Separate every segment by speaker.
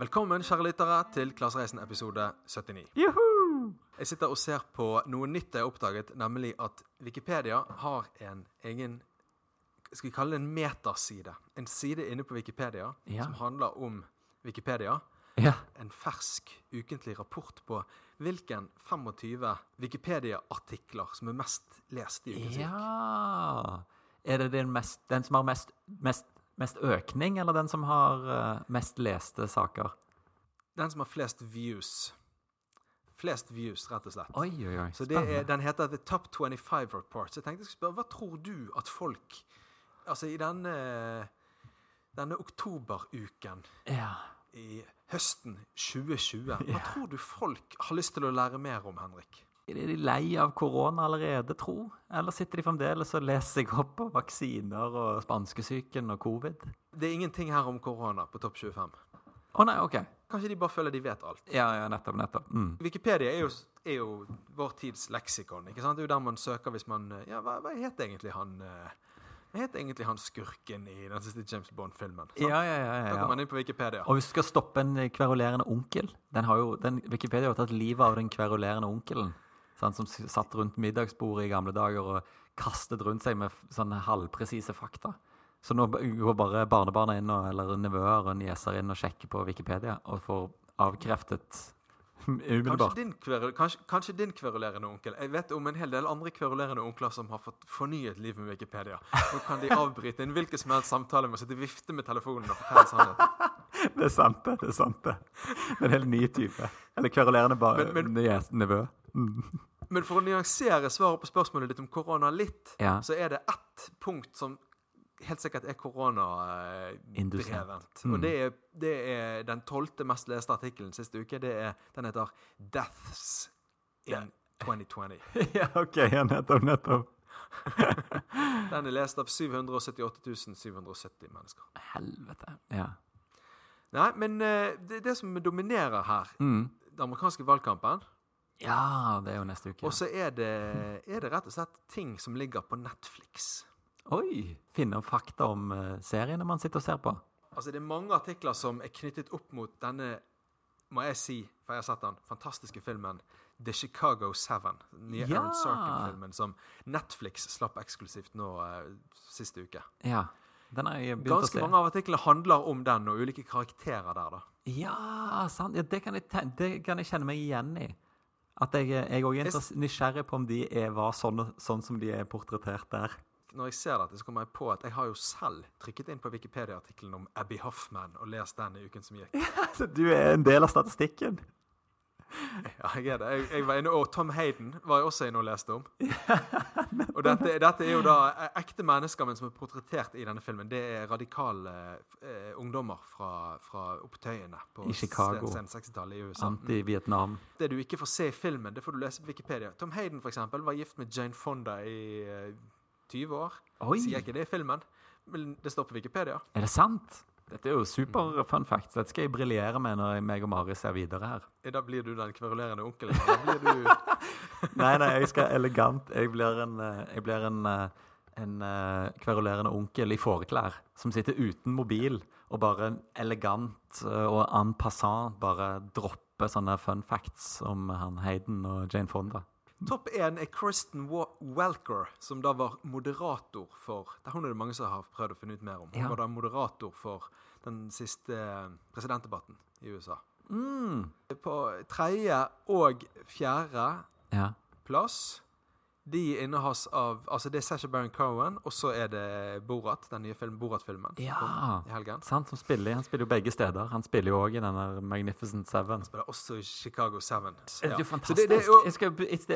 Speaker 1: Velkommen, kjære lyttere, til Klassereisen episode 79.
Speaker 2: Juhu!
Speaker 1: Jeg sitter og ser på noe nytt jeg har oppdaget, nemlig at Wikipedia har en egen Skal vi kalle det en metaside? En side inne på Wikipedia
Speaker 2: Ja.
Speaker 1: som handler om Wikipedia.
Speaker 2: Ja.
Speaker 1: En fersk ukentlig rapport på hvilken 25 Wikipedia-artikler som er mest lest i ukens
Speaker 2: ja. Er det den, mest, den som har mest, mest, mest økning, eller den som har eh, mest leste saker?
Speaker 1: Den som har flest views. Flest views, rett og slett.
Speaker 2: Oi, oi, oi.
Speaker 1: Så det er, Den heter The Top 25 Report. Så jeg tenkte jeg skulle spørre, Hva tror du at folk Altså, i denne, denne oktoberuken
Speaker 2: Ja.
Speaker 1: i høsten 2020, hva
Speaker 2: Ja.
Speaker 1: tror du folk har lyst til å lære mer om, Henrik?
Speaker 2: Er de lei av korona allerede, tro? Eller sitter de fremdeles og leser seg opp på vaksiner og spanskesyken og covid?
Speaker 1: Det er ingenting her om korona på Topp 25.
Speaker 2: Å nei, OK.
Speaker 1: Kanskje de bare føler de vet alt.
Speaker 2: Ja, ja, nettopp, nettopp. Mm.
Speaker 1: Wikipedia er jo, er jo vår tids leksikon. ikke sant? Det er jo der man søker hvis man Ja, hva, hva het egentlig han eh, Hva het egentlig han skurken i den siste James Bond-filmen? Ja,
Speaker 2: Ja, ja, ja.
Speaker 1: Da
Speaker 2: ja,
Speaker 1: går
Speaker 2: ja.
Speaker 1: man inn på Wikipedia.
Speaker 2: Og hvis du skal stoppe en eh, kverulerende onkel den har jo, den, Wikipedia har tatt livet av den kverulerende onkelen. Sant, som satt rundt middagsbordet i gamle dager og kastet rundt seg med sånne halvpresise fakta. Så nå går bare barnebarna inn, og, eller nevøer og nieser inn og sjekker på Wikipedia og får avkreftet
Speaker 1: Kanskje
Speaker 2: umiddelbart.
Speaker 1: din, kanskje, kanskje din kverulerende onkel. Jeg vet om en hel del andre kverulerende onkler som har fått fornyet liv med Wikipedia. Nå kan de avbryte en hvilken som helst samtale med å sitte vifte med telefonen og fortelle sannheten.
Speaker 2: Det er sant, det. det er sant det. En helt ny type. Eller kverulerende nevø.
Speaker 1: Men for å nyansere svaret på spørsmålet ditt om korona litt,
Speaker 2: Ja.
Speaker 1: så er det ett punkt som helt sikkert er koronadrevent.
Speaker 2: Mm.
Speaker 1: Og det er, det er den tolvte mest leste artikkelen siste uke. Det er, den heter 'Deaths in 2020'.
Speaker 2: ja, OK. Ja, nettopp, nettopp.
Speaker 1: Den er lest av 778 770 mennesker.
Speaker 2: Helvete. Ja.
Speaker 1: Nei, men eh, det, det som dominerer her,
Speaker 2: Mm.
Speaker 1: den amerikanske valgkampen,
Speaker 2: Ja, det er jo neste uke.
Speaker 1: og så er det, er det rett og slett ting som ligger på Netflix.
Speaker 2: Oi! Finne fakta om uh, seriene man sitter og ser på.
Speaker 1: Altså, det er mange artikler som er knyttet opp mot denne, må jeg si, for jeg har sett den, fantastiske filmen The Chicago Seven. Den nye
Speaker 2: Ja!
Speaker 1: Aaron Sarkin-filmen som Netflix slapp eksklusivt nå uh, siste uke.
Speaker 2: Ja. Den har jeg begynt å
Speaker 1: Ganske mange av artiklene handler om den, og ulike karakterer der, da.
Speaker 2: Ja, sant. Ja, det, kan jeg, det kan jeg kjenne meg igjen i. At jeg, jeg også er interess- nysgjerrig på om de er, var sånn, sånn som de er portrettert der.
Speaker 1: Når jeg ser dette, så kommer jeg på at jeg har jo selv trykket inn på Wikipedia-artikkelen om Abby Hoffman og lest den i uken som gikk.
Speaker 2: Så du er en del av statistikken?
Speaker 1: Ja, jeg er det. Jeg, jeg var inne, og Tom Hayden var jeg også inne og leste om. Og dette, dette er jo da eh, ekte mennesker, men som er portrettert i denne filmen. Det er radikale eh, ungdommer fra, fra opptøyene på
Speaker 2: I Chicago.
Speaker 1: sen- sen 60-tallet i USA.
Speaker 2: Anti-Vietnam.
Speaker 1: Det du ikke får se i filmen, det får du lese på Wikipedia. Tom Hayden for eksempel, var gift med Jane Fonda i eh, 20 år.
Speaker 2: Oi!
Speaker 1: Sier ikke det i filmen, men det står på Wikipedia.
Speaker 2: Er det sant? Dette er jo super fun facts. Dette skal jeg briljere med når meg og Mari ser videre her.
Speaker 1: Da blir du den kverulerende onkelen. Du
Speaker 2: Nei, nei, jeg skal elegant. Jeg blir en, eh, jeg blir en, eh, en eh, kverulerende onkel i fåreklær som sitter uten mobil og bare elegant og en passant bare dropper sånne fun facts om han Hayden og Jane Fonda.
Speaker 1: Topp én er Kristen Welker, som da var moderator for Hun er det mange som har prøvd å finne ut mer om. Hun
Speaker 2: Ja.
Speaker 1: var da moderator for den siste presidentdebatten i USA.
Speaker 2: Mm.
Speaker 1: På tredje og fjerde
Speaker 2: Ja.
Speaker 1: plass de innehas av Altså det er Sasha Baron Cohen, og så er det Borat, den nye film, Borat-filmen.
Speaker 2: Ja.
Speaker 1: I helgen.
Speaker 2: Sant, som spiller, han spiller jo begge steder. Han spiller jo òg i denne Magnificent Seven.
Speaker 1: Han Spiller også i Chicago Seven.
Speaker 2: Det er
Speaker 1: Ja.
Speaker 2: jo
Speaker 1: Så
Speaker 2: fantastisk.
Speaker 1: det, det er jo,
Speaker 2: jeg, skal,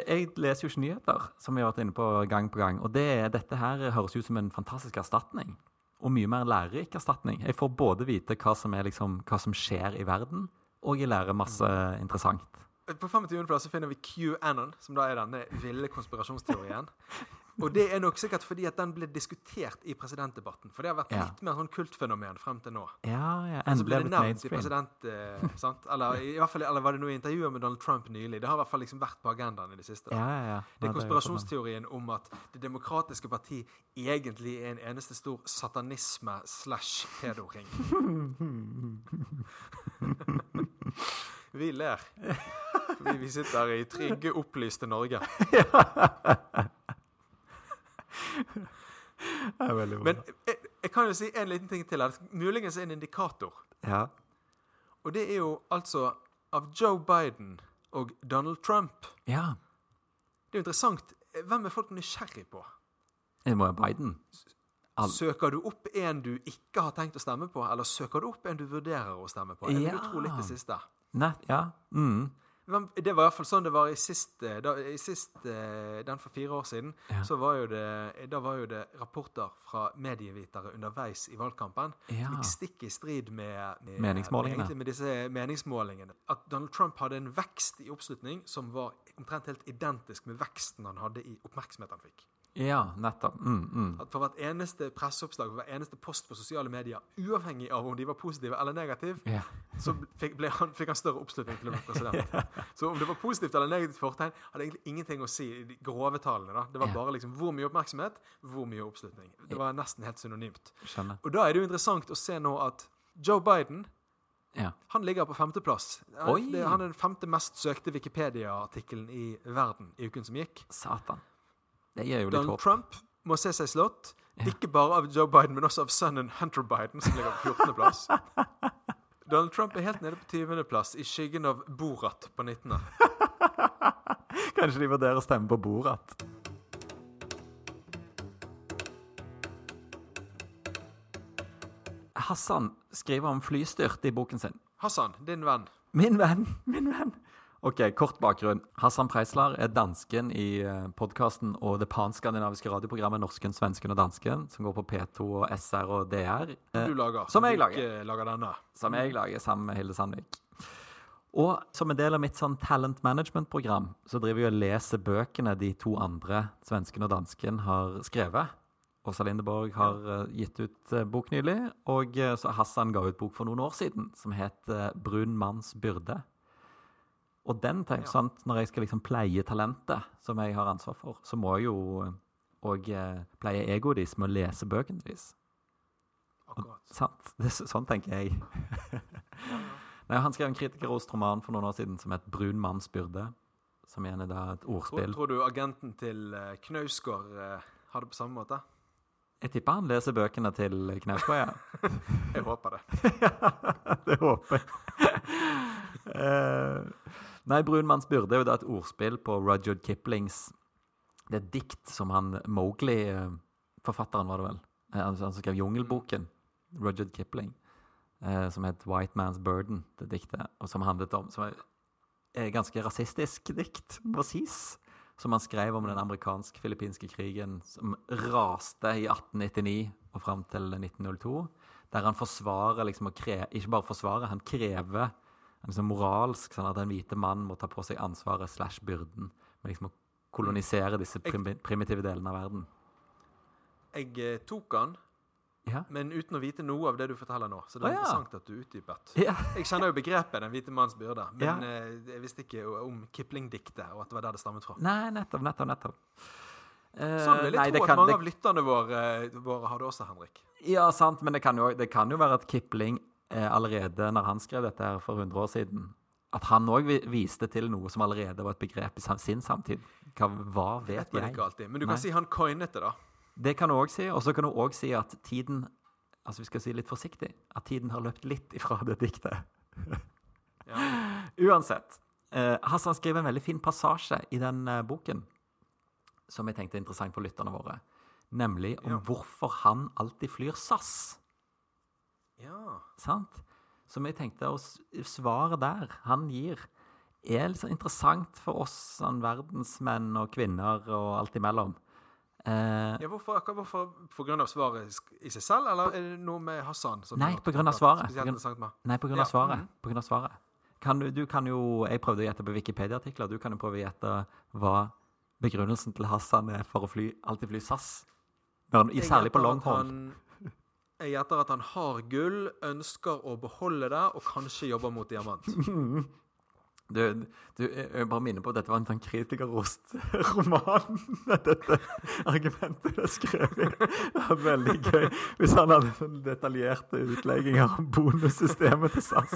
Speaker 2: jeg leser jo ikke nyheter, som vi har vært inne på gang på gang. Og det, dette her høres ut som en fantastisk erstatning. Og mye mer lærerik erstatning. Jeg får både vite hva som, er liksom, hva som skjer i verden, og jeg lærer masse interessant.
Speaker 1: På 25. plass så finner vi QAnon, som da er denne ville konspirasjonsteorien. Og det er nok sikkert fordi at den ble diskutert i presidentdebatten. For det har vært
Speaker 2: Ja.
Speaker 1: litt mer sånn kultfenomen frem til nå.
Speaker 2: Ja, ja.
Speaker 1: Så ble
Speaker 2: er
Speaker 1: det nevnt i president... Eh, sant? Eller, i hvert fall, eller var det noe i intervjuet med Donald Trump nylig? Det har i hvert fall liksom vært på agendaen i det siste. da.
Speaker 2: Ja, ja, ja.
Speaker 1: Det er konspirasjonsteorien om at Det demokratiske parti egentlig er en eneste stor satanisme slash pedoring. vi ler. Fordi vi sitter i trygge, opplyste Norge.
Speaker 2: Det er veldig bra.
Speaker 1: Men jeg, jeg kan jo si en liten ting til. At muligens en indikator.
Speaker 2: ja.
Speaker 1: Og det er jo altså av Joe Biden og Donald Trump.
Speaker 2: ja.
Speaker 1: Det er jo interessant. Hvem er folk nysgjerrig på?
Speaker 2: Det må være Biden. All...
Speaker 1: Søker du opp en du ikke har tenkt å stemme på, eller søker du opp en du vurderer å stemme på? Jeg vil jo
Speaker 2: Ja.
Speaker 1: tro litt det siste.
Speaker 2: Nei, ja. Mm.
Speaker 1: Hvem- Det var iallfall sånn det var i sist, eh, da, i sist eh, Den for fire år siden.
Speaker 2: Ja.
Speaker 1: Så var jo det, da var jo det rapporter fra medievitere underveis i valgkampen
Speaker 2: Ja.
Speaker 1: som gikk stikk i strid med, med,
Speaker 2: Meningsmålingene.
Speaker 1: Med, med disse meningsmålingene. At Donald Trump hadde en vekst i oppslutning som var omtrent helt identisk med veksten han hadde i oppmerksomhet han fikk.
Speaker 2: Ja, nettopp. Mm, mm.
Speaker 1: At For hvert eneste presseoppslag, for hver eneste post på sosiale medier, uavhengig av om de var positive eller negative,
Speaker 2: Ja.
Speaker 1: så fikk, han, fikk han større oppslutning til å bli president. Så om det var positivt eller negativt fortegn, hadde egentlig ingenting å si i de grove tallene. da. Det var
Speaker 2: Ja.
Speaker 1: bare liksom hvor mye oppmerksomhet, hvor mye oppslutning. Det var nesten helt synonymt.
Speaker 2: Skjønner.
Speaker 1: Og da er det jo interessant å se nå at Joe Biden
Speaker 2: Ja.
Speaker 1: han ligger på femteplass. Han- Han er den femte mest søkte Wikipedia-artikkelen i verden i uken som gikk.
Speaker 2: Satan.
Speaker 1: Donald. Trump må se seg slått. Ikke bare av Joe Biden, men også av sønnen Hunter Biden, som ligger på 14.-plass. Donald Trump er helt nede på 20.-plass, i skyggen av Borat på 19.
Speaker 2: Kanskje de vurderer å stemme på Borat. Hassan skriver om flystyrt i boken sin.
Speaker 1: Hassan, din venn.
Speaker 2: Min venn, min venn. Ok, Kort bakgrunn. Hassan Preisler er dansken i podkasten og det panskandinaviske radioprogrammet Norsken, svensken og dansken, som går på P2 og SR og DR. eh,
Speaker 1: Du lager.
Speaker 2: som jeg lager.
Speaker 1: Du lager denne.
Speaker 2: som jeg lager sammen med Hilde Sandvik. Og som en del av mitt sånn talent management-program, så driver jeg og leser bøkene de to andre, svensken og dansken, har skrevet. Åsa Lindeborg har eh, gitt ut eh, bok nylig, og eh, så Hassan ga ut bok for noen år siden som het eh, 'Brun manns byrde'. Og den jeg sant, når jeg skal liksom pleie talentet som jeg har ansvar for, så må jeg jo òg pleie egoet deres med å lese bøkene deres.
Speaker 1: Akkurat.
Speaker 2: Sant? Det, er sånn tenker jeg. Nei, han skrev en kritikerrost roman for noen år siden som het 'Brun manns byrde'. Som igjen er da et ordspill.
Speaker 1: tror du agenten til eh, Knausgård uh, har det på samme måte?
Speaker 2: Jeg tipper han leser bøkene til Knausgård, ja.
Speaker 1: Jeg håper det.
Speaker 2: det håper jeg. Eh, nei, 'Brun manns byrde' er jo da et ordspill på Rudyard Kiplings Det er et dikt som han Mowgli-forfatteren, var det vel, eh, han som skrev 'Jungelboken', Rudyard Kipling, eh, som het 'White Man's Burden', det diktet, og som handlet om Som er et ganske rasistisk dikt, presis. Som han skrev om den amerikansk-filippinske krigen som raste i 1899 og fram til 1902. Der han forsvarer liksom å kre, Ikke bare forsvarer, han krever en sånn moralsk sånn at den hvite mann må ta på seg ansvaret slash byrden med liksom å kolonisere disse prim primitive delene av verden.
Speaker 1: Jeg eh, tok han,
Speaker 2: Ja.
Speaker 1: men uten å vite noe av det du forteller nå. Så det er
Speaker 2: ah, ja.
Speaker 1: interessant at du utdypet.
Speaker 2: ja.
Speaker 1: Jeg kjenner jo begrepet 'den hvite manns byrde', men eh, jeg visste ikke om Kipling-diktet, og at det var der det stammet fra.
Speaker 2: Nei, nettopp, nettopp, nettopp. Eh,
Speaker 1: Sånn vil jeg tro at mange
Speaker 2: det-
Speaker 1: av lytterne våre, våre har det også, Henrik.
Speaker 2: Ja, sant, men det kan jo, det kan jo være at Kipling allerede når han skrev dette her for 100 år siden, at han òg viste til noe som allerede var et begrep i sin samtid. Hva, hva vet jeg?
Speaker 1: ikke alltid. Men du
Speaker 2: Nei.
Speaker 1: kan si han coinet det, da.
Speaker 2: Det kan du òg si. Og så kan du òg si at tiden Altså vi skal si litt forsiktig at tiden har løpt litt ifra det diktet.
Speaker 1: Ja.
Speaker 2: Uansett. Eh, Hassan skriver en veldig fin passasje i den eh, boken som jeg tenkte er interessant for lytterne våre. Nemlig om
Speaker 1: Ja.
Speaker 2: hvorfor han alltid flyr SAS.
Speaker 1: Ja.
Speaker 2: Sant? Som jeg tenkte å svare Svaret der han gir, er litt sånn interessant for oss sånn verdensmenn og kvinner og alt imellom. Eh,
Speaker 1: ja hvorfor, akkurat hvorfor på grunn av svaret i seg selv, eller er det noe med Hassan?
Speaker 2: Nei, på grunn av svaret. På grunn- nei, på grunn av svaret. På grunn av svaret. Kan du, du kan jo Jeg prøvde å gjette på Wikipedia-artikler. Du kan jo prøve å gjette hva begrunnelsen til Hassan er for å fly, alltid fly SAS? Når han, særlig på
Speaker 1: gjetter gjetter at han har gull, ønsker å beholde det, og kanskje jobber mot diamant.
Speaker 2: Du, du, jeg bare minner på at dette var en sånn kritikerrost-roman. Dette argumentet er skrevet. Det var veldig gøy hvis han hadde sånn detaljerte utlegginger om bonussystemet til SAS.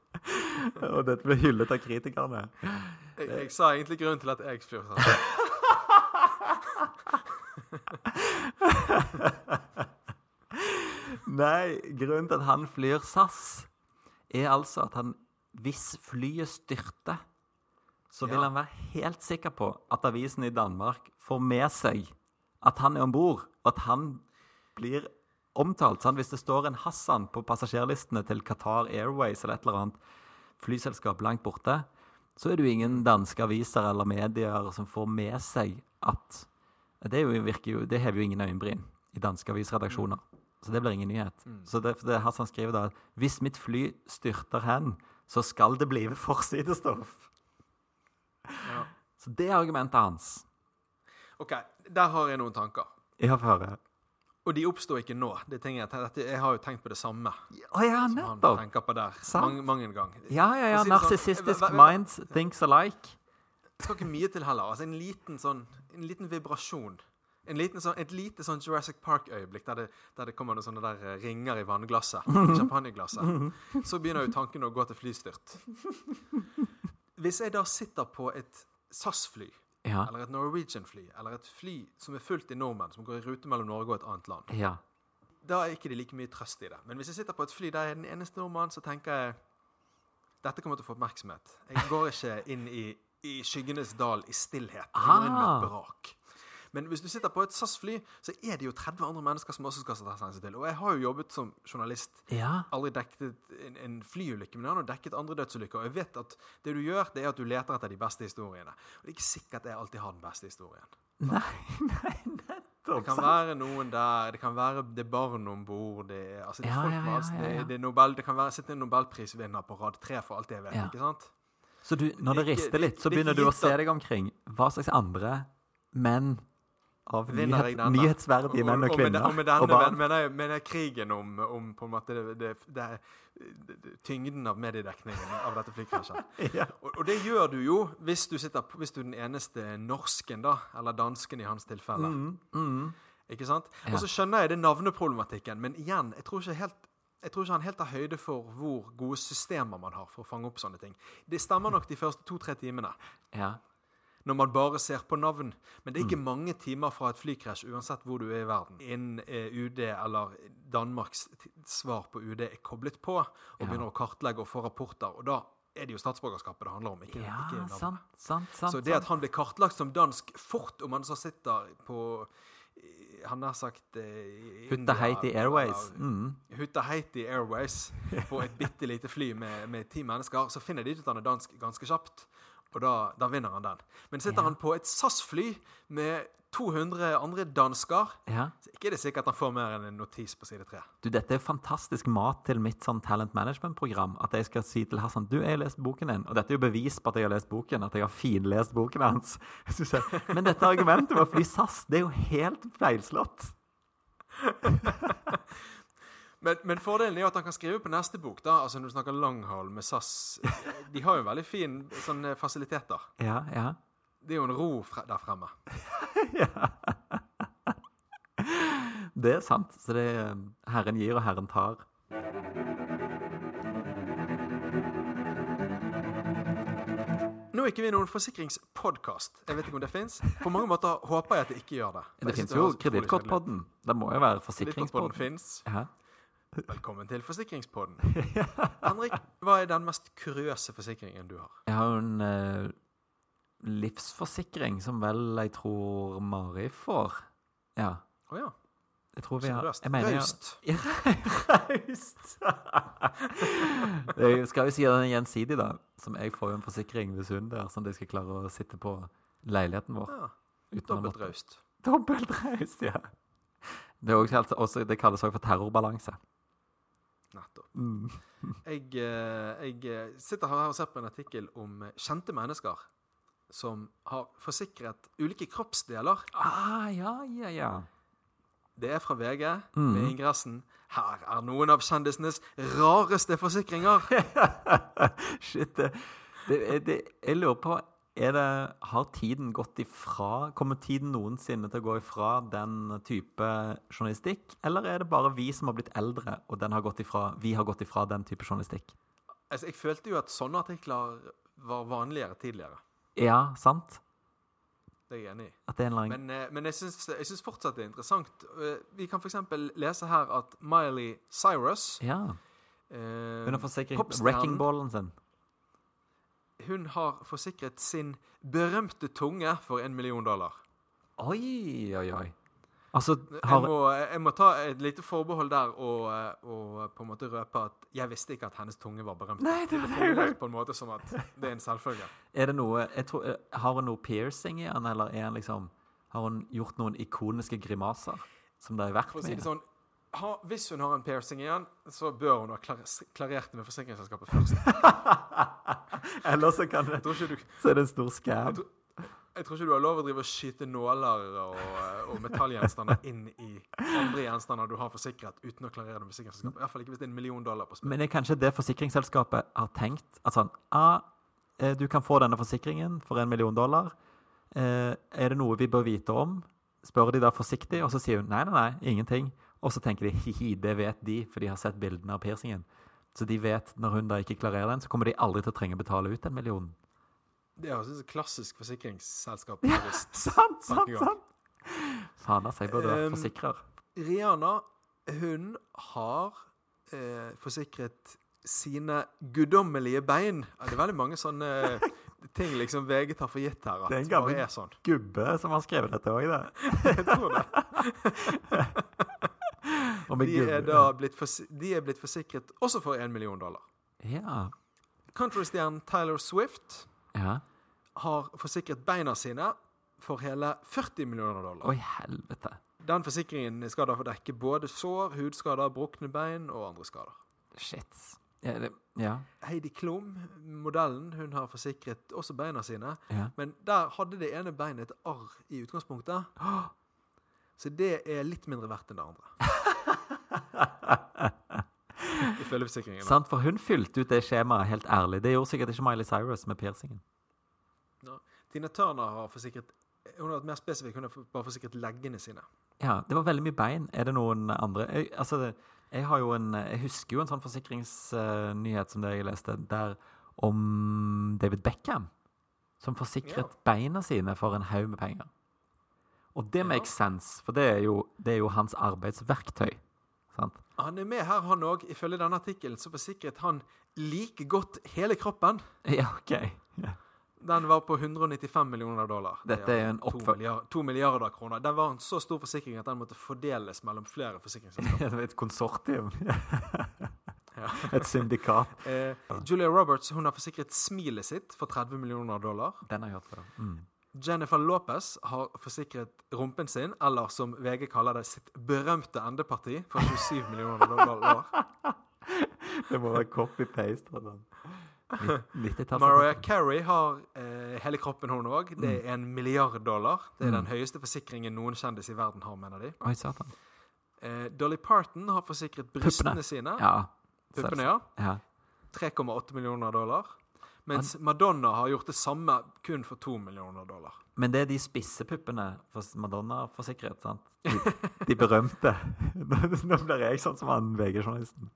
Speaker 2: Og dette ble hyllet av kritikerne.
Speaker 1: Jeg, jeg sa egentlig grunnen til at jeg spurte.
Speaker 2: Nei, grunnen til at han flyr SAS, er altså at han, hvis flyet styrter, så vil
Speaker 1: Ja.
Speaker 2: han være helt sikker på at avisen i Danmark får med seg at han er om bord, og at han blir omtalt. Sant? Hvis det står en Hassan på passasjerlistene til Qatar Airways eller et eller annet flyselskap langt borte, så er det jo ingen danske aviser eller medier som får med seg at Det, er jo, virker jo, det hever jo ingen øyenbryn i danske avisredaksjoner. Så det blir ingen nyhet. Så det, det Hassan skriver da hvis mitt fly styrter hen, så skal det bli forsidestoff.
Speaker 1: Ja.
Speaker 2: Så det er argumentet hans.
Speaker 1: OK, der har jeg noen tanker.
Speaker 2: Jeg får høre.
Speaker 1: Og de oppstår ikke nå. Det ting er jeg har jo tenkt på det samme
Speaker 2: Å ja,
Speaker 1: som han tenker på der. Mange, mange ganger.
Speaker 2: Ja, ja, ja. Narsissistisk
Speaker 1: sånn,
Speaker 2: minds thinks alike.
Speaker 1: Det skal ikke mye til heller. Altså en liten sånn En liten vibrasjon. En liten sånn, et lite sånn Jurassic Park-øyeblikk der, der det kommer noen sånne der eh, ringer i vannglasset. Champagneglasset. Så begynner jo tanken å gå til flystyrt. Hvis jeg da sitter på et SAS-fly,
Speaker 2: Ja.
Speaker 1: eller et Norwegian-fly, eller et fly som er fullt i nordmenn, som går i rute mellom Norge og et annet land,
Speaker 2: ja.
Speaker 1: da er ikke det like mye trøst i det. Men hvis jeg sitter på et fly der jeg er den eneste nordmann, så tenker jeg dette kommer til å få oppmerksomhet. Jeg går ikke inn i, i skyggenes dal i stillhet. Jeg går inn med
Speaker 2: Ah.
Speaker 1: et brak. Men hvis du sitter på et SAS-fly, så er det jo 30 andre mennesker som også skal ta hensyn til. Og jeg har jo jobbet som journalist.
Speaker 2: Ja.
Speaker 1: Aldri dekket en, en flyulykke, men jeg har nå dekket andre dødsulykker. Og jeg vet at det du gjør, det er at du leter etter de beste historiene. Og det er ikke sikkert jeg alltid har den beste historien.
Speaker 2: Nei, nei,
Speaker 1: Det kan være noen der, det kan være det er barn om bord, det, er- altså, det,
Speaker 2: Ja, ja, ja, ja, ja.
Speaker 1: det, det, Nobel, det kan være sitte en nobelprisvinner på rad tre for alt jeg vet. Ikke sant?
Speaker 2: Så du, når det
Speaker 1: er
Speaker 2: rister litt, så
Speaker 1: er
Speaker 2: begynner du å se deg omkring. Hva slags andre menn av nyhet, nyhetsverdige menn og
Speaker 1: og, med,
Speaker 2: kvinner
Speaker 1: og med denne
Speaker 2: og
Speaker 1: mener jeg, mener jeg krigen om, om på en måte det, det, det, tyngden av mediedekningen av dette flykrasjet.
Speaker 2: Ja.
Speaker 1: Og, og det gjør du jo hvis du, sitter, hvis du er den eneste norsken, da, eller dansken i hans tilfelle.
Speaker 2: Mm, mm.
Speaker 1: Ikke sant?
Speaker 2: Ja.
Speaker 1: Og så skjønner jeg det navneproblematikken, men igjen, jeg tror ikke helt jeg tror ikke han helt tar høyde for hvor gode systemer man har for å fange opp sånne ting. Det stemmer nok de første to-tre timene,
Speaker 2: Ja.
Speaker 1: Når man bare ser på navn. Men det er
Speaker 2: Mm.
Speaker 1: ikke mange timer fra et flykrasj, uansett hvor du er i verden, innen eh, UD eller Danmarks svar på UD er koblet på, og
Speaker 2: Ja.
Speaker 1: begynner å kartlegge og få rapporter. Og da er det jo statsborgerskapet det handler om, ikke,
Speaker 2: ja,
Speaker 1: ikke navnet.
Speaker 2: sant, sant, sant.
Speaker 1: Så det at han blir kartlagt som dansk fort, om han så sitter på eh, Han har sagt eh,
Speaker 2: Hutta
Speaker 1: India,
Speaker 2: Airways. Mm.
Speaker 1: Hutta Haiti Airways på et bitte lite fly med, med ti mennesker, så finner de ut at han er dansk ganske kjapt. Og da, da vinner han den. Men sitter
Speaker 2: Ja.
Speaker 1: han på et SAS-fly med 200 andre dansker,
Speaker 2: Ja.
Speaker 1: så ikke er det sikkert han får mer enn en notis på side tre.
Speaker 2: Du, dette er fantastisk mat til mitt sånn talent management-program. At jeg skal si til Hassan du, jeg har lest boken din. Og dette er jo bevis på at jeg har lest boken. At jeg har finlest boken hans. Men dette argumentet med å fly SAS, det er jo helt feilslått.
Speaker 1: Men, men fordelen er jo at han kan skrive på neste bok, da, altså når du snakker langhall med SAS. De har jo veldig fine sånne fasiliteter.
Speaker 2: Ja, ja.
Speaker 1: Det er jo en ro fre der fremme. ja.
Speaker 2: Det er sant. Så det er um, Herren gir, og Herren tar.
Speaker 1: Nå er ikke vi noen forsikringspodkast. Jeg vet ikke om det fins. På mange måter håper jeg at det ikke gjør det.
Speaker 2: Det fins jo. Kredittkortpodden. Det må jo være
Speaker 1: Kredittkortpodden
Speaker 2: forsikringspodden.
Speaker 1: fins.
Speaker 2: Ja.
Speaker 1: Velkommen til Forsikringspodden. Henrik, hva er den mest kuriøse forsikringen du har?
Speaker 2: Jeg har en eh, livsforsikring som vel jeg tror Mari får. Ja.
Speaker 1: Å ja.
Speaker 2: Jeg tror vi har jeg mener jeg
Speaker 1: Raust.
Speaker 2: Ja, Raust! Jeg skal jo si at den er gjensidig, da. Som jeg får jo en forsikring ved hun der, sånn at jeg skal klare å sitte på leiligheten vår.
Speaker 1: Ja,
Speaker 2: uten å
Speaker 1: Dobbelt
Speaker 2: måtte-
Speaker 1: raust.
Speaker 2: Dobbelt raust, ja. Det, er også, kalt- også, det kalles også for terrorbalanse.
Speaker 1: Nettopp.
Speaker 2: Mm.
Speaker 1: Jeg, eh, jeg eh, sitter her og ser på en artikkel om eh, kjente mennesker som har forsikret ulike kroppsdeler.
Speaker 2: Ah, ja, ja, ja.
Speaker 1: Det er fra VG
Speaker 2: Mm.
Speaker 1: med ingressen 'Her er noen av kjendisenes rareste forsikringer'.
Speaker 2: Shit. Det, det, det, jeg lurer på det, Har tiden gått ifra Kommer tiden noensinne til å gå ifra den type journalistikk? Eller er det bare vi som har blitt eldre, og den har gått ifra, vi har gått ifra den type journalistikk?
Speaker 1: Altså, jeg følte jo at sånne artikler var vanligere tidligere.
Speaker 2: Ja, sant?
Speaker 1: Det er jeg enig i.
Speaker 2: Er eller
Speaker 1: Men, eh, men jeg syns fortsatt det er interessant. Eh, Vi kan f.eks. lese her at Miley Cyrus
Speaker 2: Ja.
Speaker 1: eh,
Speaker 2: Hun har forsikret wrecking-ballen sin.
Speaker 1: Hun har forsikret sin berømte tunge for en million dollar.
Speaker 2: Oi, oi, oi. Altså,
Speaker 1: Jeg må, jeg må ta et lite forbehold der og, eh, og på en måte røpe at jeg visste ikke at hennes tunge var berømt.
Speaker 2: Nei, det-
Speaker 1: er det, på en måte som at det er en selvfølge.
Speaker 2: Er det noe tror, eh, Har hun noe piercing i den, eller er liksom Har hun gjort noen ikoniske grimaser som det er verdt
Speaker 1: For å si det sånn, ha, Hvis hun har en piercing igjen, så bør hun ha klar, klarert det med forsikringsselskapet først.
Speaker 2: Eller så kan det
Speaker 1: du
Speaker 2: Så er det en stor scam.
Speaker 1: Jeg jeg tror ikke du har lov å drive og skyte nåler og, og metallgjenstander inn i andre gjenstander du har forsikret, uten å klarere det med forsikringsselskapet. Iallfall ikke hvis det er en million dollar på spill.
Speaker 2: Men er kanskje det forsikringsselskapet har tenkt at sånn ah, eh, Du kan få denne forsikringen for en million dollar. Eh, er det noe vi bør vite om? Spør de da forsiktig, og så sier hun nei, nei, nei, ingenting. Og så tenker de hi-hi, det vet de, for de har sett bildene av piercingen. Så de vet når hun da ikke klarerer den, så kommer de aldri til å trenge å betale ut en million.
Speaker 1: Det er jo et klassisk forsikringsselskap. Ja,
Speaker 2: Sant, sant, sant! Faen, altså, jeg burde vært
Speaker 1: Um,
Speaker 2: forsikrer.
Speaker 1: Rihanna, hun har eh, forsikret sine guddommelige bein. Det er veldig mange sånne ting liksom VG tar for gitt her. At
Speaker 2: Det er en gammel-
Speaker 1: er sånn.
Speaker 2: Gubbe som har skrevet dette òg, det.
Speaker 1: Jeg tror det. De er, da blitt de er blitt forsikret også for en million dollar.
Speaker 2: Ja.
Speaker 1: Countrystjernen Tyler Swift
Speaker 2: ja.
Speaker 1: har forsikret beina sine for hele 40 millioner dollar.
Speaker 2: Oi, helvete.
Speaker 1: Den forsikringen skal da få dekke både sår, hudskader, brukne bein og andre skader.
Speaker 2: Shit. Ja, det, ja.
Speaker 1: Heidi Klum, modellen, hun har forsikret også beina sine.
Speaker 2: ja.
Speaker 1: Men der hadde det ene beinet et arr i utgangspunktet. Så det er litt mindre verdt enn det andre. Ifølge forsikringen. da.
Speaker 2: Sant, for hun fylte ut det skjemaet helt ærlig. Det gjorde sikkert ikke Miley Cyrus med piercingen.
Speaker 1: Tina Turner har forsikret Hun har vært mer spesifikk. Hun har bare forsikret leggene sine.
Speaker 2: Ja, det var veldig mye bein. Er det noen andre jeg, Altså, jeg har jo en Jeg husker jo en sånn forsikringsnyhet som det jeg leste, der om David Beckham, som forsikret
Speaker 1: Ja.
Speaker 2: beina sine for en haug med penger. Og det
Speaker 1: Ja.
Speaker 2: makes sense, for det er jo, det er jo hans arbeidsverktøy. Sant?
Speaker 1: Han er med her, han òg. Ifølge denne artikkelen så forsikret han like godt hele kroppen.
Speaker 2: Ja, OK. Yeah.
Speaker 1: Den var på 195 millioner dollar.
Speaker 2: Dette er en
Speaker 1: to To milliarder kroner. Den var en så stor forsikring at den måtte fordeles mellom flere forsikringsselskaper.
Speaker 2: Er Et konsortium. Et syndikat.
Speaker 1: Eh, Julia Roberts hun har forsikret smilet sitt for 30 millioner dollar.
Speaker 2: Den har jeg hørt før. Mm.
Speaker 1: Jennifer Lopez har forsikret rumpen sin, eller som VG kaller det, sitt berømte endeparti, for 27 millioner dollar.
Speaker 2: Det må være copy-paste. 90-tallet.
Speaker 1: Mariah Carey har eh, hele kroppen, hun òg. Det
Speaker 2: Mm.
Speaker 1: er en milliard dollar. Det er den høyeste forsikringen noen kjendis i verden har, mener de.
Speaker 2: Oi, satan.
Speaker 1: Eh, Dolly Parton har forsikret brystene
Speaker 2: Puppene.
Speaker 1: sine.
Speaker 2: Ja.
Speaker 1: Puppene, ja.
Speaker 2: ja.
Speaker 1: 3,8 millioner dollar. Mens Madonna har gjort det samme kun for to millioner dollar.
Speaker 2: Men det er de spisse puppene for Madonna for sikkerhet, sant? De, de berømte. Nå blir jeg sånn som han VG-journalisten.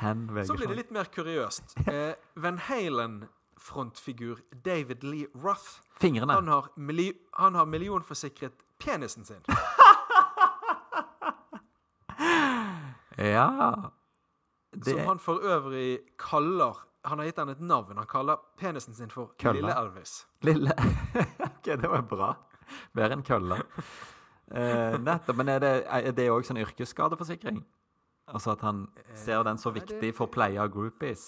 Speaker 2: Hen
Speaker 1: Så blir det litt mer kuriøst. Eh, Van Halen-frontfigur David Lee Roth
Speaker 2: Fingrene.
Speaker 1: han har, milli han har millionforsikret penisen sin.
Speaker 2: Ja. Det
Speaker 1: Som han for øvrig kaller Han har gitt han et navn. Han kaller penisen sin for
Speaker 2: Kølle.
Speaker 1: Lille Elvis.
Speaker 2: Lille OK, det var bra. Bedre enn kølla. Eh, nettopp. Men er det, òg sånn yrkesskadeforsikring? Altså at han ser den så viktig for pleie av groupies?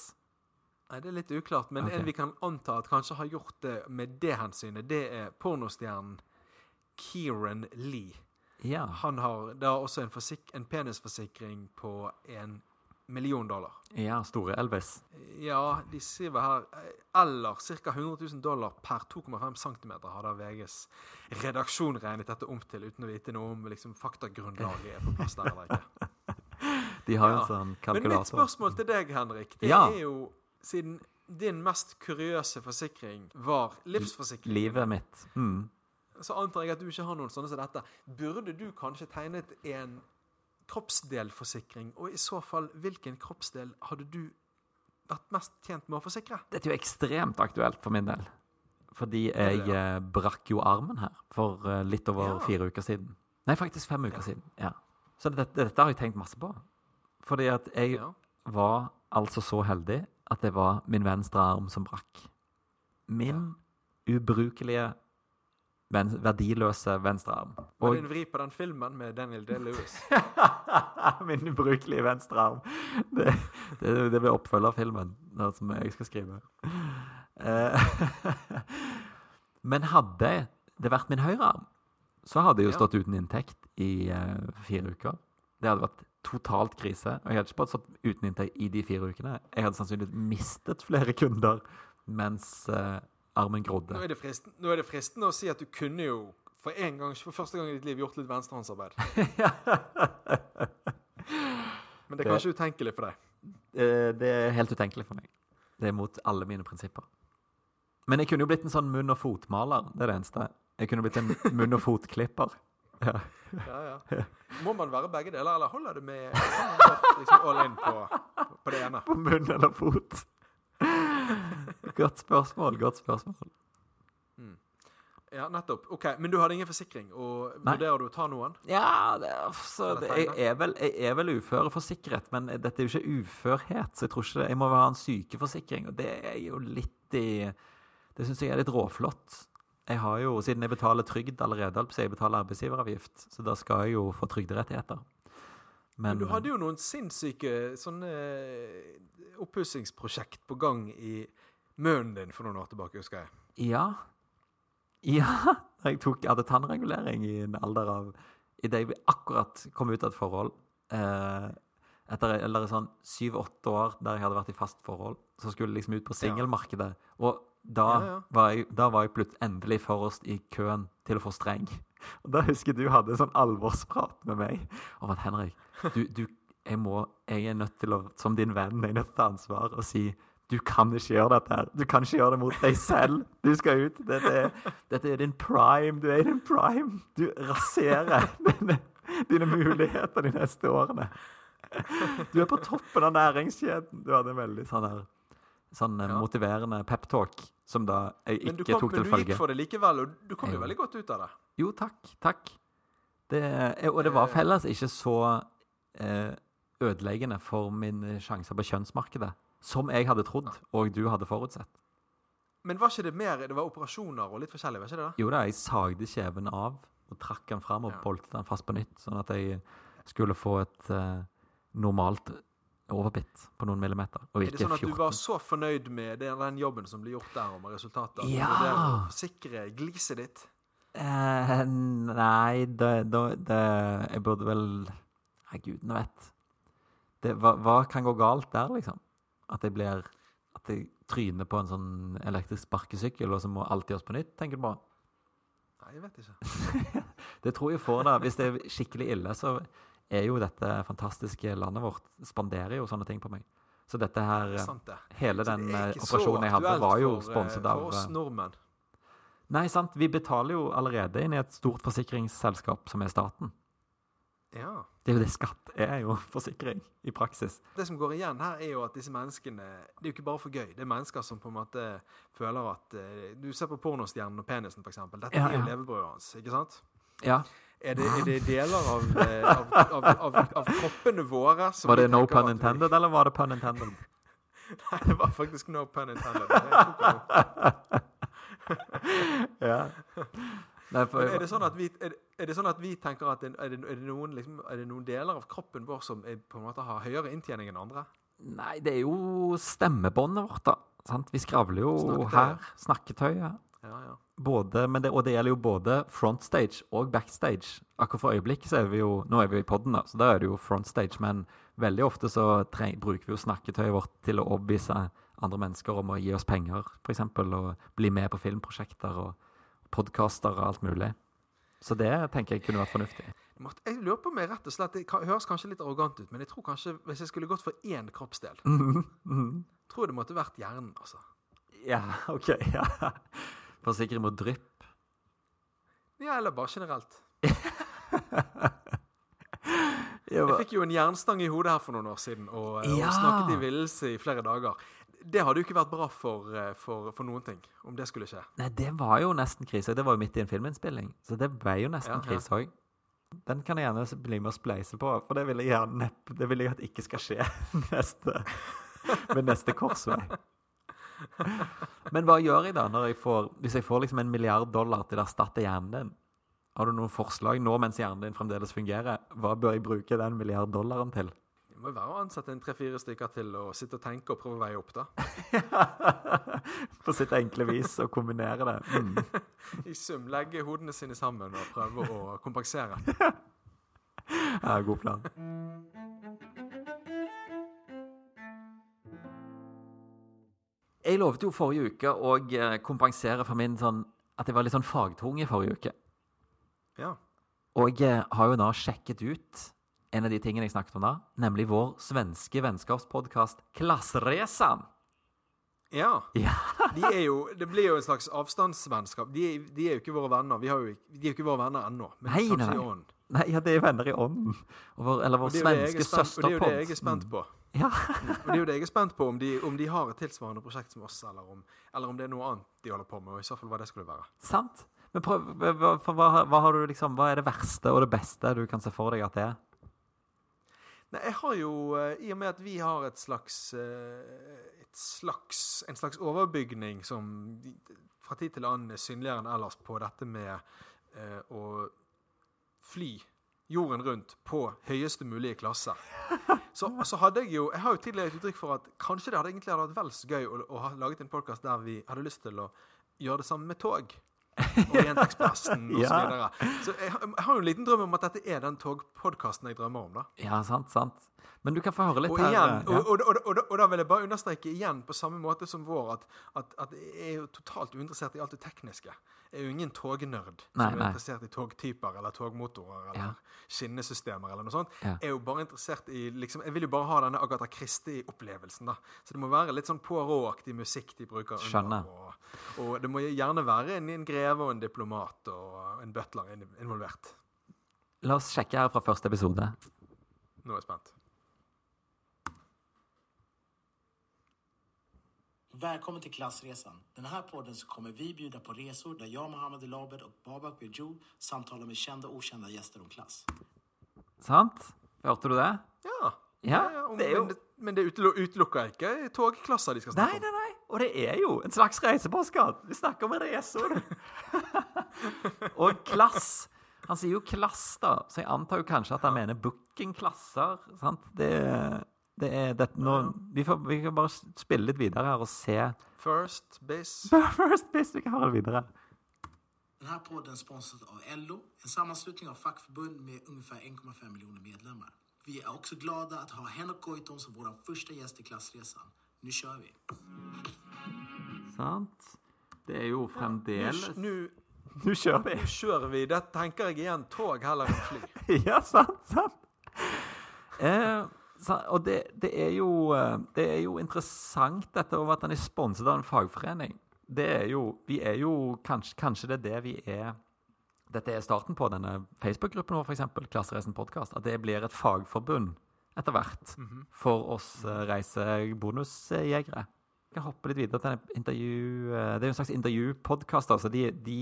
Speaker 1: Nei, Det er litt uklart, men
Speaker 2: okay.
Speaker 1: en vi kan anta at kanskje har gjort det med det hensynet, det er pornostjernen Kieran Lee.
Speaker 2: Ja.
Speaker 1: Han har da også en, en penisforsikring på en million dollar.
Speaker 2: Ja, store Elvis.
Speaker 1: Ja, de skriver her eh, Eller ca. 100 000 dollar per 2,5 cm hadde VGs redaksjon regnet dette om til, uten å vite noe om liksom, faktagrunnlaget er på plass der eller ikke.
Speaker 2: De har jo
Speaker 1: Ja.
Speaker 2: en sånn
Speaker 1: Men mitt spørsmål til deg, Henrik, det
Speaker 2: Ja.
Speaker 1: er jo Siden din mest kuriøse forsikring var livsforsikring,
Speaker 2: Livet mitt. Mm.
Speaker 1: så antar jeg at du ikke har noen sånne som dette. Burde du kanskje tegnet en kroppsdelforsikring? Og i så fall, hvilken kroppsdel hadde du vært mest tjent med å forsikre?
Speaker 2: Dette er jo ekstremt aktuelt for min del. Fordi jeg
Speaker 1: det
Speaker 2: ja. brakk jo armen her for eh, litt over
Speaker 1: Ja.
Speaker 2: fire uker siden. Nei, faktisk fem uker
Speaker 1: Ja.
Speaker 2: siden. ja. Så dette, dette har jeg tenkt masse på. Fordi at jeg var altså så heldig at det var min venstre arm som brakk. Min ubrukelige, ven verdiløse
Speaker 1: venstrearm.
Speaker 2: Og
Speaker 1: din vri på den filmen med Daniel Day-Lewis?
Speaker 2: min ubrukelige venstrearm. Det, det, det blir oppfølgerfilmen den som jeg skal skrive. Eh, Men hadde det vært min høyrearm, så hadde jeg jo stått uten inntekt i eh, fire uker. Det hadde vært totalt krise. Og jeg hadde ikke bare stått uten inntekt i de fire ukene. Jeg hadde sannsynligvis mistet flere kunder mens armen
Speaker 1: Nå
Speaker 2: grodde.
Speaker 1: er, det fristen, nå er det fristende å si at du kunne jo for, en gang, for første gang i ditt liv gjort litt venstrehåndsarbeid. Men det er
Speaker 2: Det-
Speaker 1: kanskje utenkelig for deg.
Speaker 2: Det er helt utenkelig for meg. Det er mot alle mine prinsipper. Men jeg kunne jo blitt en sånn munn- og fotmaler. Det er det eneste. Jeg kunne blitt en munn- og fotklipper. Ja.
Speaker 1: Ja, ja. Må man være begge deler, eller holder det med liksom all in på, på det ene?
Speaker 2: På munn eller fot? Godt spørsmål. Godt spørsmål.
Speaker 1: Ja, nettopp. Ok, Men du hadde ingen forsikring, og
Speaker 2: Nei.
Speaker 1: vurderer du å ta noen?
Speaker 2: Ja, det, er- så det,
Speaker 1: jeg
Speaker 2: er vel, jeg er vel uføreforsikret, men dette er jo ikke uførhet, så jeg tror ikke det, jeg må ha en sykeforsikring, og det er jo litt i Det syns jeg er litt råflott. Jeg har jo, Siden jeg betaler trygd allerede, holdt på å si, jeg betaler arbeidsgiveravgift, så da skal jeg jo få trygderettigheter.
Speaker 1: Men du hadde jo noen sinnssyke sånne eh, oppussingsprosjekt på gang i munnen din for noen år tilbake, husker jeg.
Speaker 2: Ja. Ja. Jeg tok, hadde tannregulering i en alder av Idet jeg akkurat kom ut av et forhold. Eh, etter eller sånn syv-åtte år der jeg hadde vært i fast forhold, så skulle jeg liksom ut på singelmarkedet. Og da,
Speaker 1: Ja, ja.
Speaker 2: Var jeg, da var jeg plutselig endelig forrest i køen til å få streng. Og da husker jeg du hadde en sånn alvorsprat med meg om at Henrik, du, du jeg, må, jeg er nødt til å, som din venn, jeg er nødt til å ta ansvar og si du kan ikke gjøre dette her. Du kan ikke gjøre det mot deg selv. Du skal ut. Dette er, dette er din prime. Du er i din prime. Du raserer dine, dine muligheter de neste årene. Du er på toppen av næringskjeden. Du hadde en veldig sånn her sånn eh,
Speaker 1: Ja.
Speaker 2: motiverende peptalk som da jeg ikke
Speaker 1: kom,
Speaker 2: tok
Speaker 1: men du gikk for det likevel, og du kom jo veldig godt ut av det.
Speaker 2: Jo, takk. Takk. Det, og det var
Speaker 1: Eh.
Speaker 2: felles ikke så eh, ødeleggende for mine sjanser på kjønnsmarkedet som jeg hadde trodd, og du hadde forutsett.
Speaker 1: Men var ikke det mer Det var operasjoner og litt forskjellig, var ikke det da?
Speaker 2: Jo da, jeg sagde kjeven av og trakk den fram og
Speaker 1: Ja.
Speaker 2: boltet den fast på nytt, sånn at jeg skulle få et uh, normalt overbitt på noen millimeter, og
Speaker 1: Er det sånn at du var så fornøyd med den, den jobben som ble gjort der, og med resultatet?
Speaker 2: Ja.
Speaker 1: å Forsikre gliset ditt?
Speaker 2: Eh, nei, det, det, det Jeg burde vel Nei, gudene vet. Det, hva, hva kan gå galt der, liksom? At jeg blir At jeg tryner på en sånn elektrisk sparkesykkel, og så må alt gjøres på nytt, tenker du på?
Speaker 1: Nei, jeg vet ikke.
Speaker 2: Det tror jeg får det. Hvis det er skikkelig ille, så er jo dette fantastiske landet vårt Spanderer jo sånne ting på meg. Så dette her
Speaker 1: Det sant, det.
Speaker 2: Hele den eh, operasjonen jeg hadde, var jo
Speaker 1: eh,
Speaker 2: sponset av
Speaker 1: For oss
Speaker 2: eh,
Speaker 1: nordmenn.
Speaker 2: Nei, sant. Vi betaler jo allerede inn i et stort forsikringsselskap som er staten.
Speaker 1: Ja.
Speaker 2: Det er jo det skatt er, jo forsikring i praksis.
Speaker 1: Det som går igjen her, er jo at disse menneskene Det er jo ikke bare for gøy. Det er mennesker som på en måte føler at eh, Du ser på pornostjernen og penisen, f.eks. Dette
Speaker 2: Ja,
Speaker 1: er jo
Speaker 2: ja.
Speaker 1: levebrødet hans. ikke sant?
Speaker 2: Ja.
Speaker 1: Er det, er det deler av, eh, av, av, av, kroppene våre som
Speaker 2: Var det no pun
Speaker 1: intended, vi-
Speaker 2: eller var det pun intended?
Speaker 1: Nei, det var faktisk no pun intended.
Speaker 2: Ja. Nei, for,
Speaker 1: er det sånn at vi, er, er det sånn at vi tenker at er, det, er, det noen, liksom, er det noen deler av kroppen vår som er, på en måte har høyere inntjening enn andre?
Speaker 2: Nei, det er jo stemmebåndet vårt, da. Sant? Vi skravler jo
Speaker 1: snakketøy.
Speaker 2: her. Snakketøyet.
Speaker 1: Ja, ja.
Speaker 2: Både, men det, og det gjelder jo både frontstage og backstage. Akkurat for øyeblikket så er vi jo Nå er vi i poden, da, så da er det jo frontstage. Men veldig ofte så treng, bruker vi jo snakketøyet vårt til å overbevise andre mennesker om å gi oss penger, f.eks., og bli med på filmprosjekter og podkaster og alt mulig. Så det tenker jeg kunne vært fornuftig.
Speaker 1: Jeg lurer på meg rett og slett Det høres kanskje litt arrogant ut, men jeg tror kanskje hvis jeg skulle gått for én kroppsdel, tror jeg det måtte vært hjernen, altså.
Speaker 2: Ja, OK. ja. sikre mot drypp.
Speaker 1: Ja, eller bare generelt. Jeg fikk jo en jernstang i hodet her for noen år siden og, og
Speaker 2: Ja.
Speaker 1: snakket i villelse i flere dager. Det hadde jo ikke vært bra for, eh, for, for noen ting, om det skulle skje.
Speaker 2: Nei, det var jo nesten krise. Det var jo midt i en filminnspilling, så det ble jo nesten
Speaker 1: Ja, ja.
Speaker 2: krise òg. Den kan jeg gjerne bli med og spleise på, for det vil jeg gjerne Det vil jeg at ikke skal skje neste, ved neste korsvei. Men hva gjør jeg da jeg får, hvis jeg får liksom en milliard dollar til å erstatte hjernen din? Har du noen forslag nå mens hjernen din fremdeles fungerer? Hva bør jeg bruke den milliard dollaren til?
Speaker 1: Det må jo være å ansette en tre-fire stykker til å sitte og tenke og prøve å veie opp, da.
Speaker 2: På sitt enkle vis og kombinere det. Mm.
Speaker 1: I sum legge hodene sine sammen og prøve å kompensere.
Speaker 2: Ja, god plan. Jeg lovte jo forrige uke å eh, kompensere for min sånn at jeg var litt sånn fagtung i forrige uke.
Speaker 1: Ja.
Speaker 2: Og jeg har jo da sjekket ut en av de tingene jeg snakket om da, nemlig vår svenske vennskapspodkast Klasseresan.
Speaker 1: ja.
Speaker 2: Ja.
Speaker 1: De er jo, det blir jo en slags avstandsvennskap. De, de er jo ikke våre venner. Vi har jo, de er jo ikke våre venner ennå. Men
Speaker 2: Nei, nei,
Speaker 1: i ånd.
Speaker 2: Nei, ja, det er venner i ånden. Vår, eller vår svenske
Speaker 1: søsterpod. og det er jo det jeg er spent på.
Speaker 2: Ja.
Speaker 1: Og det er jo det jeg er spent på, om de, om de har et tilsvarende prosjekt som oss, eller om, eller om det er noe annet de holder på med, og i så fall hva det skulle være.
Speaker 2: Sant. Men prøv, hva, hva- hva, hva, har du liksom, hva er det verste og det beste du kan se for deg at det er?
Speaker 1: Nei, jeg har jo, eh, i og med at vi har et slags, eh, et slags En slags overbygning som fra tid til annen er synligere enn ellers på dette med eh, å fly jorden rundt på høyeste mulige klasse. Så, så hadde jeg jo Jeg har jo tidligere gitt uttrykk for at kanskje det hadde egentlig hadde vært vel så gøy å, å ha laget en podkast der vi hadde lyst til å gjøre det samme med tog. Orientekspressen og så
Speaker 2: Ja.
Speaker 1: videre. Så jeg, har- jeg har jo en liten drøm om at dette er den togpodkasten jeg drømmer om, da.
Speaker 2: Ja, sant, sant. Men du kan få høre litt
Speaker 1: Og,
Speaker 2: her.
Speaker 1: igjen,
Speaker 2: eh, ja.
Speaker 1: og, og, og, og, da vil jeg bare understreke igjen, på samme måte som vår, at, at, at jeg er jo totalt uinteressert i alt det tekniske. Jeg er jo ingen tognerd som
Speaker 2: Nei,
Speaker 1: er interessert i togtyper eller togmotorer eller
Speaker 2: Ja.
Speaker 1: skinnesystemer eller noe sånt.
Speaker 2: Ja.
Speaker 1: Jeg er jo bare interessert i liksom, Jeg vil jo bare ha denne Agatha Christie-opplevelsen. da. Så det må være litt sånn Poirot-aktig musikk de bruker.
Speaker 2: Skjønner.
Speaker 1: Og det må gjerne være en, en greve og en diplomat og en butler involvert.
Speaker 2: La oss sjekke her fra første episode.
Speaker 1: Nå er jeg spent.
Speaker 3: Välkommen till Klassresan. Den här podden så kommer vi bjuda på resor där jag, Mohammed Elabed och Babak Bejou samtalar med kända och okända gäster om klass.
Speaker 2: Sant? Hørte du det?
Speaker 1: Ja.
Speaker 2: Ja,
Speaker 1: om-
Speaker 2: det jo-
Speaker 1: Men det, men det utelu- utelukker ikke togklasser de skal snakke
Speaker 2: Nei,
Speaker 1: om.
Speaker 2: nei, nei. Og det er jo en slags reisepostkat. Vi snakker om reiser. og klass. Han sier jo klass, da, så jeg antar jo kanskje at han mener bookingklasser. Sant? Det, det er det, nå, vi, får, vi kan bare spille litt videre her og se
Speaker 1: First Biz.
Speaker 2: First Biz, vi kan høre det videre.
Speaker 3: Denne podden er sponset av LO, en sammenslutning av fagforbund med ungefär 1,5 millioner medlemmer. Vi er også glade å ha Henrik Goitom som vår første gjest i Klassresan. Nå kjører vi!
Speaker 2: Sant? Det er jo fremdeles
Speaker 1: Nå
Speaker 2: Nå kjører vi.
Speaker 1: nå kjører vi. Det tenker jeg igjen tog heller enn fly.
Speaker 2: ja, sant, sant. Eh, og det, det, er jo, eh, det er jo interessant dette over at han er sponset av en fagforening. Det er jo, vi er jo kanskje, kanskje det er det vi er Dette er starten på denne Facebook-gruppen vår, f.eks. Klassereisen podkast. At det blir et fagforbund etter hvert for oss eh, reisebonusjegere. Jeg kan hoppe litt videre til en intervju eh, Det er jo en slags intervjupodkast. Altså de, de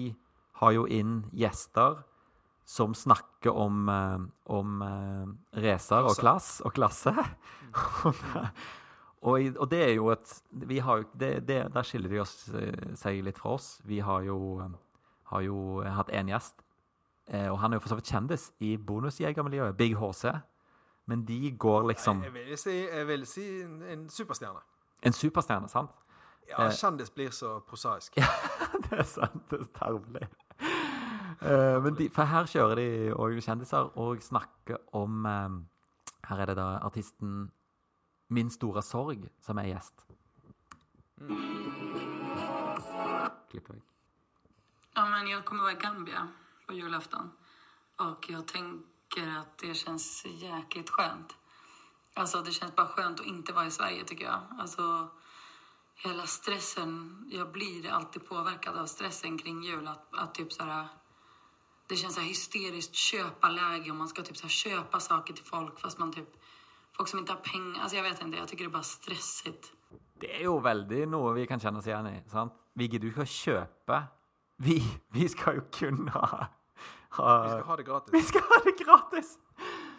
Speaker 2: har jo inn gjester som snakker om, eh, om eh, racer og klass og klasse. og, og det er jo et vi har det, det, Der skiller de oss, eh, seg litt fra oss. Vi har jo, har jo hatt én gjest, og han er jo for så vidt kjendis i bonusjegermiljøet, Big HC. Men de går liksom
Speaker 1: Jeg vil si, jeg vil si en, superstjerne.
Speaker 2: En superstjerne, sant?
Speaker 1: Ja. Kjendis blir så prosaisk.
Speaker 2: det er sant. Det er tarvelig. Eh, de, for her kjører de òg kjendiser og snakker om eh, Her er det da artisten Min Store Sorg som er gjest. Klipp vekk.
Speaker 4: Ja, men jeg kommer være i Gambia på julafton. Og jeg tenker at det kjennes jæklig skjønt. Alltså det känns bara skönt att inte vara i Sverige tycker jag. Alltså hela stressen. Jag blir alltid påverkad av stressen kring jul. Att, att typ så här. Det känns så här hysteriskt köparläge och man ska typ så här köpa saker till folk fast man typ Folk som inte har pengar. Alltså jag vet inte, jag tycker det är bara stressigt.
Speaker 2: Det er jo veldig noe vi kan kjenne oss igjen i. sant? Vi gidder jo ikke å kjøpe. Vi, vi skal jo kun ha, ha
Speaker 1: Vi skal ha det gratis.
Speaker 2: Vi skal ha det gratis!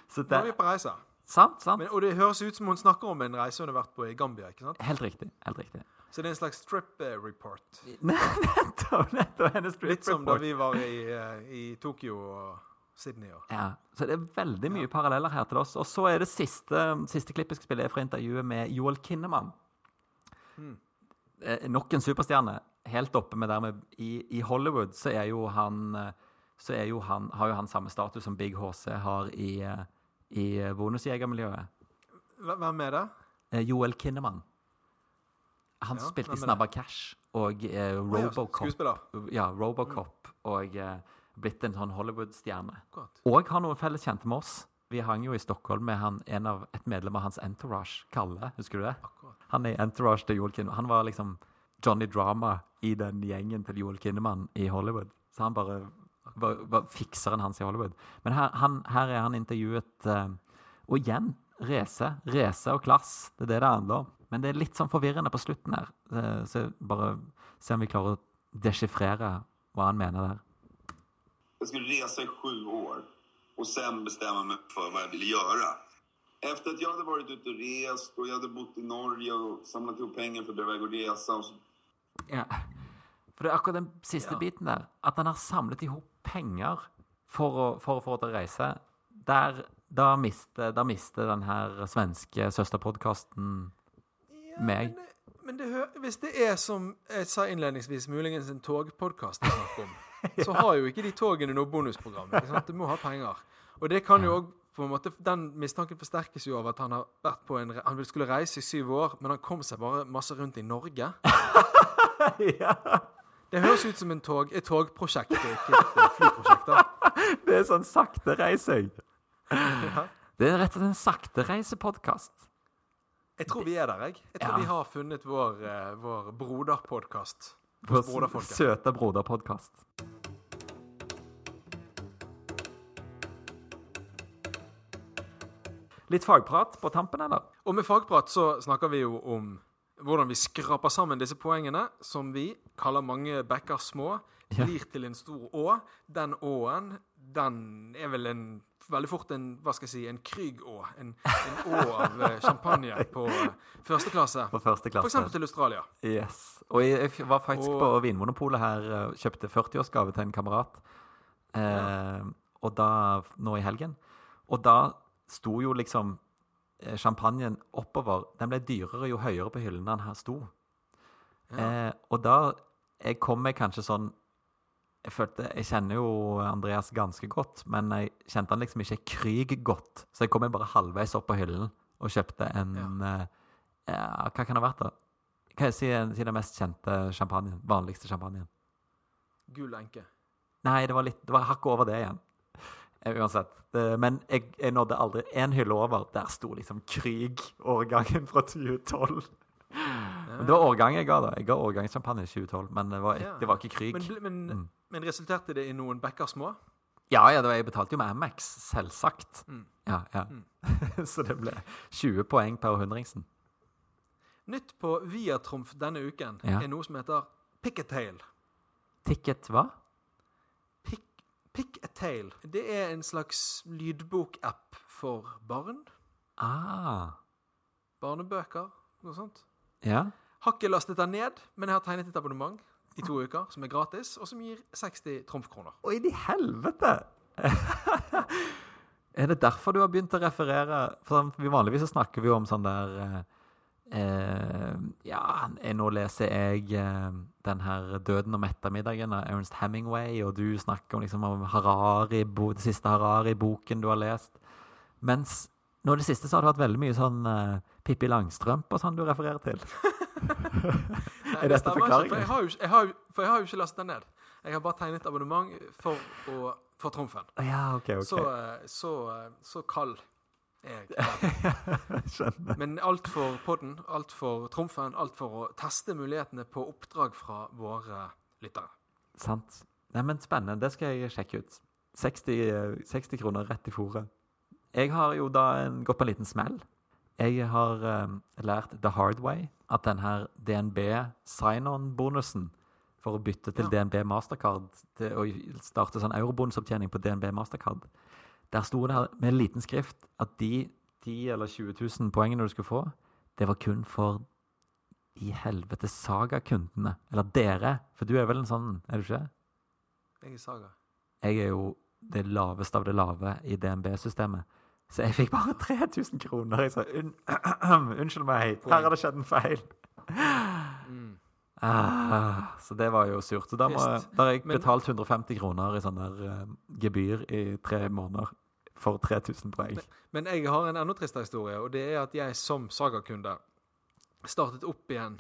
Speaker 2: Så
Speaker 1: Nå er vi på reise.
Speaker 2: sant, sant.
Speaker 1: Men, og det høres ut som hun snakker om en reise hun har vært på i Gambia. ikke sant?
Speaker 2: Helt riktig. helt riktig.
Speaker 1: Så det er en slags strip eh, report.
Speaker 2: nettopp! nettopp en strip
Speaker 1: Litt som da vi var i, eh, i Tokyo og Sydney. Og.
Speaker 2: Ja, så det er veldig mye paralleller her til oss. Og så er det siste, siste klippet jeg skal spille fra intervjuet med Joel Kinnaman. Mm. nok en superstjerne. Helt oppe med dermed I, I Hollywood så er jo han eh, Så er jo han, har jo han samme status som Big HC har i, eh, i bonusjegermiljøet.
Speaker 1: Hvem er det?
Speaker 2: Eh, Joel Kinnaman. Han
Speaker 1: Ja,
Speaker 2: spilte i? Snabba Cash og eh, Robocop.
Speaker 1: Skuespiller.
Speaker 2: Ja, Robocop og eh, blitt en sånn Hollywood-stjerne. Og har noen felles kjente med oss. Vi hang jo i Stockholm med han, en av, et medlem av hans entourage, Kalle. Husker du det?
Speaker 1: Akkurat.
Speaker 2: Han er i entourage til Joel Kinnaman. Han var liksom Johnny Drama i den gjengen til Joel Kinnaman i Hollywood. Så han bare var, var fikseren hans i Hollywood. Men her, han, her er han intervjuet eh, Og igjen race. Race og klass. Det er det det handler om. Men det er litt sånn forvirrende på slutten her. Eh, Så bare se om vi klarer å deschiffrere hva han mener der.
Speaker 5: Jeg skulle reise i sju år og sen bestemme meg for hva jeg ville gjøre. Efter at jeg hadde vært ute og rest og jeg hadde bott i Norge og samlet ihop penger for å dra och resa. Så,
Speaker 2: Ja. For det er akkurat den siste
Speaker 1: Ja.
Speaker 2: biten der. At han har samlet i hop penger for å, for å få til å reise. Der, da mister, da mister den her svenske søsterpodkasten meg.
Speaker 1: Men, det- men det, hvis det er som jeg sa innledningsvis, muligens en togpodkast å snakke om, så har jo ikke de togene noe bonusprogram. Du må ha penger. Og det kan jo òg på en måte, Den mistanken forsterkes jo av at han har vært på en, han skulle reise i syv år, men han kom seg bare masse rundt i Norge.
Speaker 2: ja.
Speaker 1: Det høres ut som en tog, et togprosjekt, og ikke et eh, flyprosjekt. da.
Speaker 2: Det er sånn saktereising.
Speaker 1: Ja.
Speaker 2: Det er rett og slett en saktereisepodkast.
Speaker 1: Jeg tror vi er der, jeg. Jeg tror
Speaker 2: Ja.
Speaker 1: vi har funnet vår, uh, vår broderpodkast.
Speaker 2: Vår
Speaker 1: Broderfolket.
Speaker 2: søte broderpodkast. Litt fagprat på tampen, eller?
Speaker 1: Og med fagprat så snakker vi jo om hvordan vi skraper sammen disse poengene, som vi kaller mange bekker små, blir til en stor å. Den åen, den er vel en veldig fort en hva skal jeg si, en Krygg-å. En, en å av eh, champagne på eh, første klasse.
Speaker 2: På første klasse.
Speaker 1: For eksempel til Australia.
Speaker 2: Yes. Og jeg, jeg var faktisk
Speaker 1: Og-
Speaker 2: på Vinmonopolet her kjøpte 40-årsgave til en kamerat. Eh, Og da, nå i helgen. Og da sto jo liksom eh, champagnen oppover. Den ble dyrere jo høyere på hyllene den her sto. Eh, og da jeg kom meg kanskje sånn Jeg følte, jeg kjenner jo Andreas ganske godt, men jeg kjente han liksom ikke Kryg godt. Så jeg kom bare halvveis opp på hyllen og kjøpte en eh, ja, Hva kan det ha vært, da? Hva jeg si, den mest kjente champagnen? Vanligste champagnen?
Speaker 1: Gul enke.
Speaker 2: Nei, det var litt Det var hakket over det igjen. Eh, Uansett. Men jeg, jeg nådde aldri én hylle over. Der sto liksom Krig, årgangen fra 2012. Men det var årgang jeg ga, da. Jeg ga årgangssjampanje i 2012, men det var,
Speaker 1: Ja.
Speaker 2: det var ikke Krig.
Speaker 1: Men, men,
Speaker 2: Mm.
Speaker 1: Men resulterte det i noen bekker små?
Speaker 2: Ja, ja, det var, jeg betalte jo med Amex, selvsagt.
Speaker 1: Mm.
Speaker 2: Ja, ja. Så det ble 20 poeng per hundringsen.
Speaker 1: Nytt på Viatrumf denne uken
Speaker 2: Ja.
Speaker 1: er noe som heter Pick a Tail.
Speaker 2: Ticket hva?
Speaker 1: Pick, pick a Tail. Det er en slags lydbokapp for barn.
Speaker 2: Ah.
Speaker 1: Barnebøker, noe sånt.
Speaker 2: Ja.
Speaker 1: Har ikke lastet den ned, men jeg har tegnet et abonnement i to uker, som er gratis, og som gir 60 trumfkroner.
Speaker 2: Oi, i helvete! er det derfor du har begynt å referere For sånn, Vanligvis så snakker vi jo om sånn der eh, eh, Ja, nå leser jeg eh, den her 'Døden om ettermiddagen' av Ernst Hemingway, og du snakker om, liksom, om Harari, den siste Harari-boken du har lest. Mens Nå i det siste så har det vært veldig mye sånn eh, Pippi Langstrømpe og sånn du refererer til. Er dette forklaringen?
Speaker 1: For jeg, har jo, jeg har, for jeg har jo ikke lastet den ned. Jeg har bare tegnet abonnement for, å, for Trumfen.
Speaker 2: Ja, okay, okay.
Speaker 1: Så, eh, så, eh, så kald er jeg.
Speaker 2: Skjønner.
Speaker 1: Men alt for podden, alt for Trumfen, alt for å teste mulighetene på oppdrag fra våre lyttere.
Speaker 2: Sant. Nei, men Spennende. Det skal jeg sjekke ut. 60, eh, 60 kroner rett i fòret. Jeg har jo da en, gått på en liten smell. Jeg har eh, lært the hard way at denne DNB sign-on-bonusen for å bytte til
Speaker 1: Ja.
Speaker 2: DNB Mastercard til å starte sånn eurobonusopptjening på DNB Mastercard Der sto det her med en liten skrift at de 10 eller 20 000 poengene du skulle få, det var kun for i helvete Saga-kundene. Eller dere, for du er vel en sånn, er du ikke?
Speaker 1: Jeg er Saga.
Speaker 2: Jeg er jo det laveste av det lave i DNB-systemet. Så jeg fikk bare 3000 kroner. Jeg sa Un unnskyld meg, her har det skjedd en feil.
Speaker 1: Mm.
Speaker 2: Ah, så det var jo surt. Så da, har jeg
Speaker 1: Men-
Speaker 2: betalt 150 kroner i sånn der uh, gebyr i tre måneder for 3000 poeng.
Speaker 1: Men jeg har en enda tristere historie, og det er at jeg som Saga-kunde startet opp igjen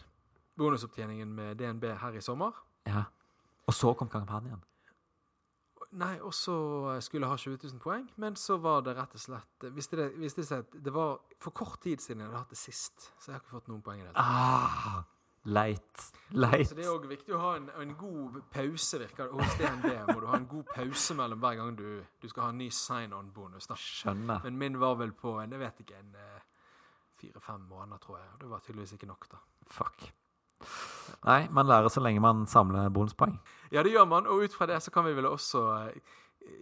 Speaker 1: bonusopptjeningen med DNB her i sommer.
Speaker 2: Ja. Og så kom kampanjen.
Speaker 1: Nei, og så skulle jeg ha 20 000 poeng, men så var det rett og slett Viste det, viste det seg at det var for kort tid siden jeg hadde hatt det sist, så jeg har ikke fått noen poeng i det.
Speaker 2: Ah, leit. Leit.
Speaker 1: Så det er òg viktig å ha en, en god pause, virker det. Hos DNB må du ha en god pause mellom hver gang du, du skal ha en ny sign-on-bonus.
Speaker 2: Skjønner.
Speaker 1: Men min var vel på en, jeg vet ikke, en eh, fire-fem måneder, tror jeg. Det var tydeligvis ikke nok, da.
Speaker 2: Fuck. Nei, man lærer så lenge man samler bonuspoeng.
Speaker 1: Ja, det gjør man, og ut fra det så kan vi vel også eh,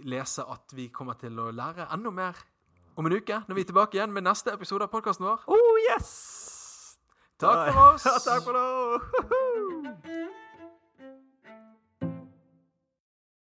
Speaker 1: lese at vi kommer til å lære enda mer om en uke, når vi er tilbake igjen med neste episode av podkasten vår.
Speaker 2: Oh, yes!
Speaker 1: Takk for oss!
Speaker 2: Takk for nå!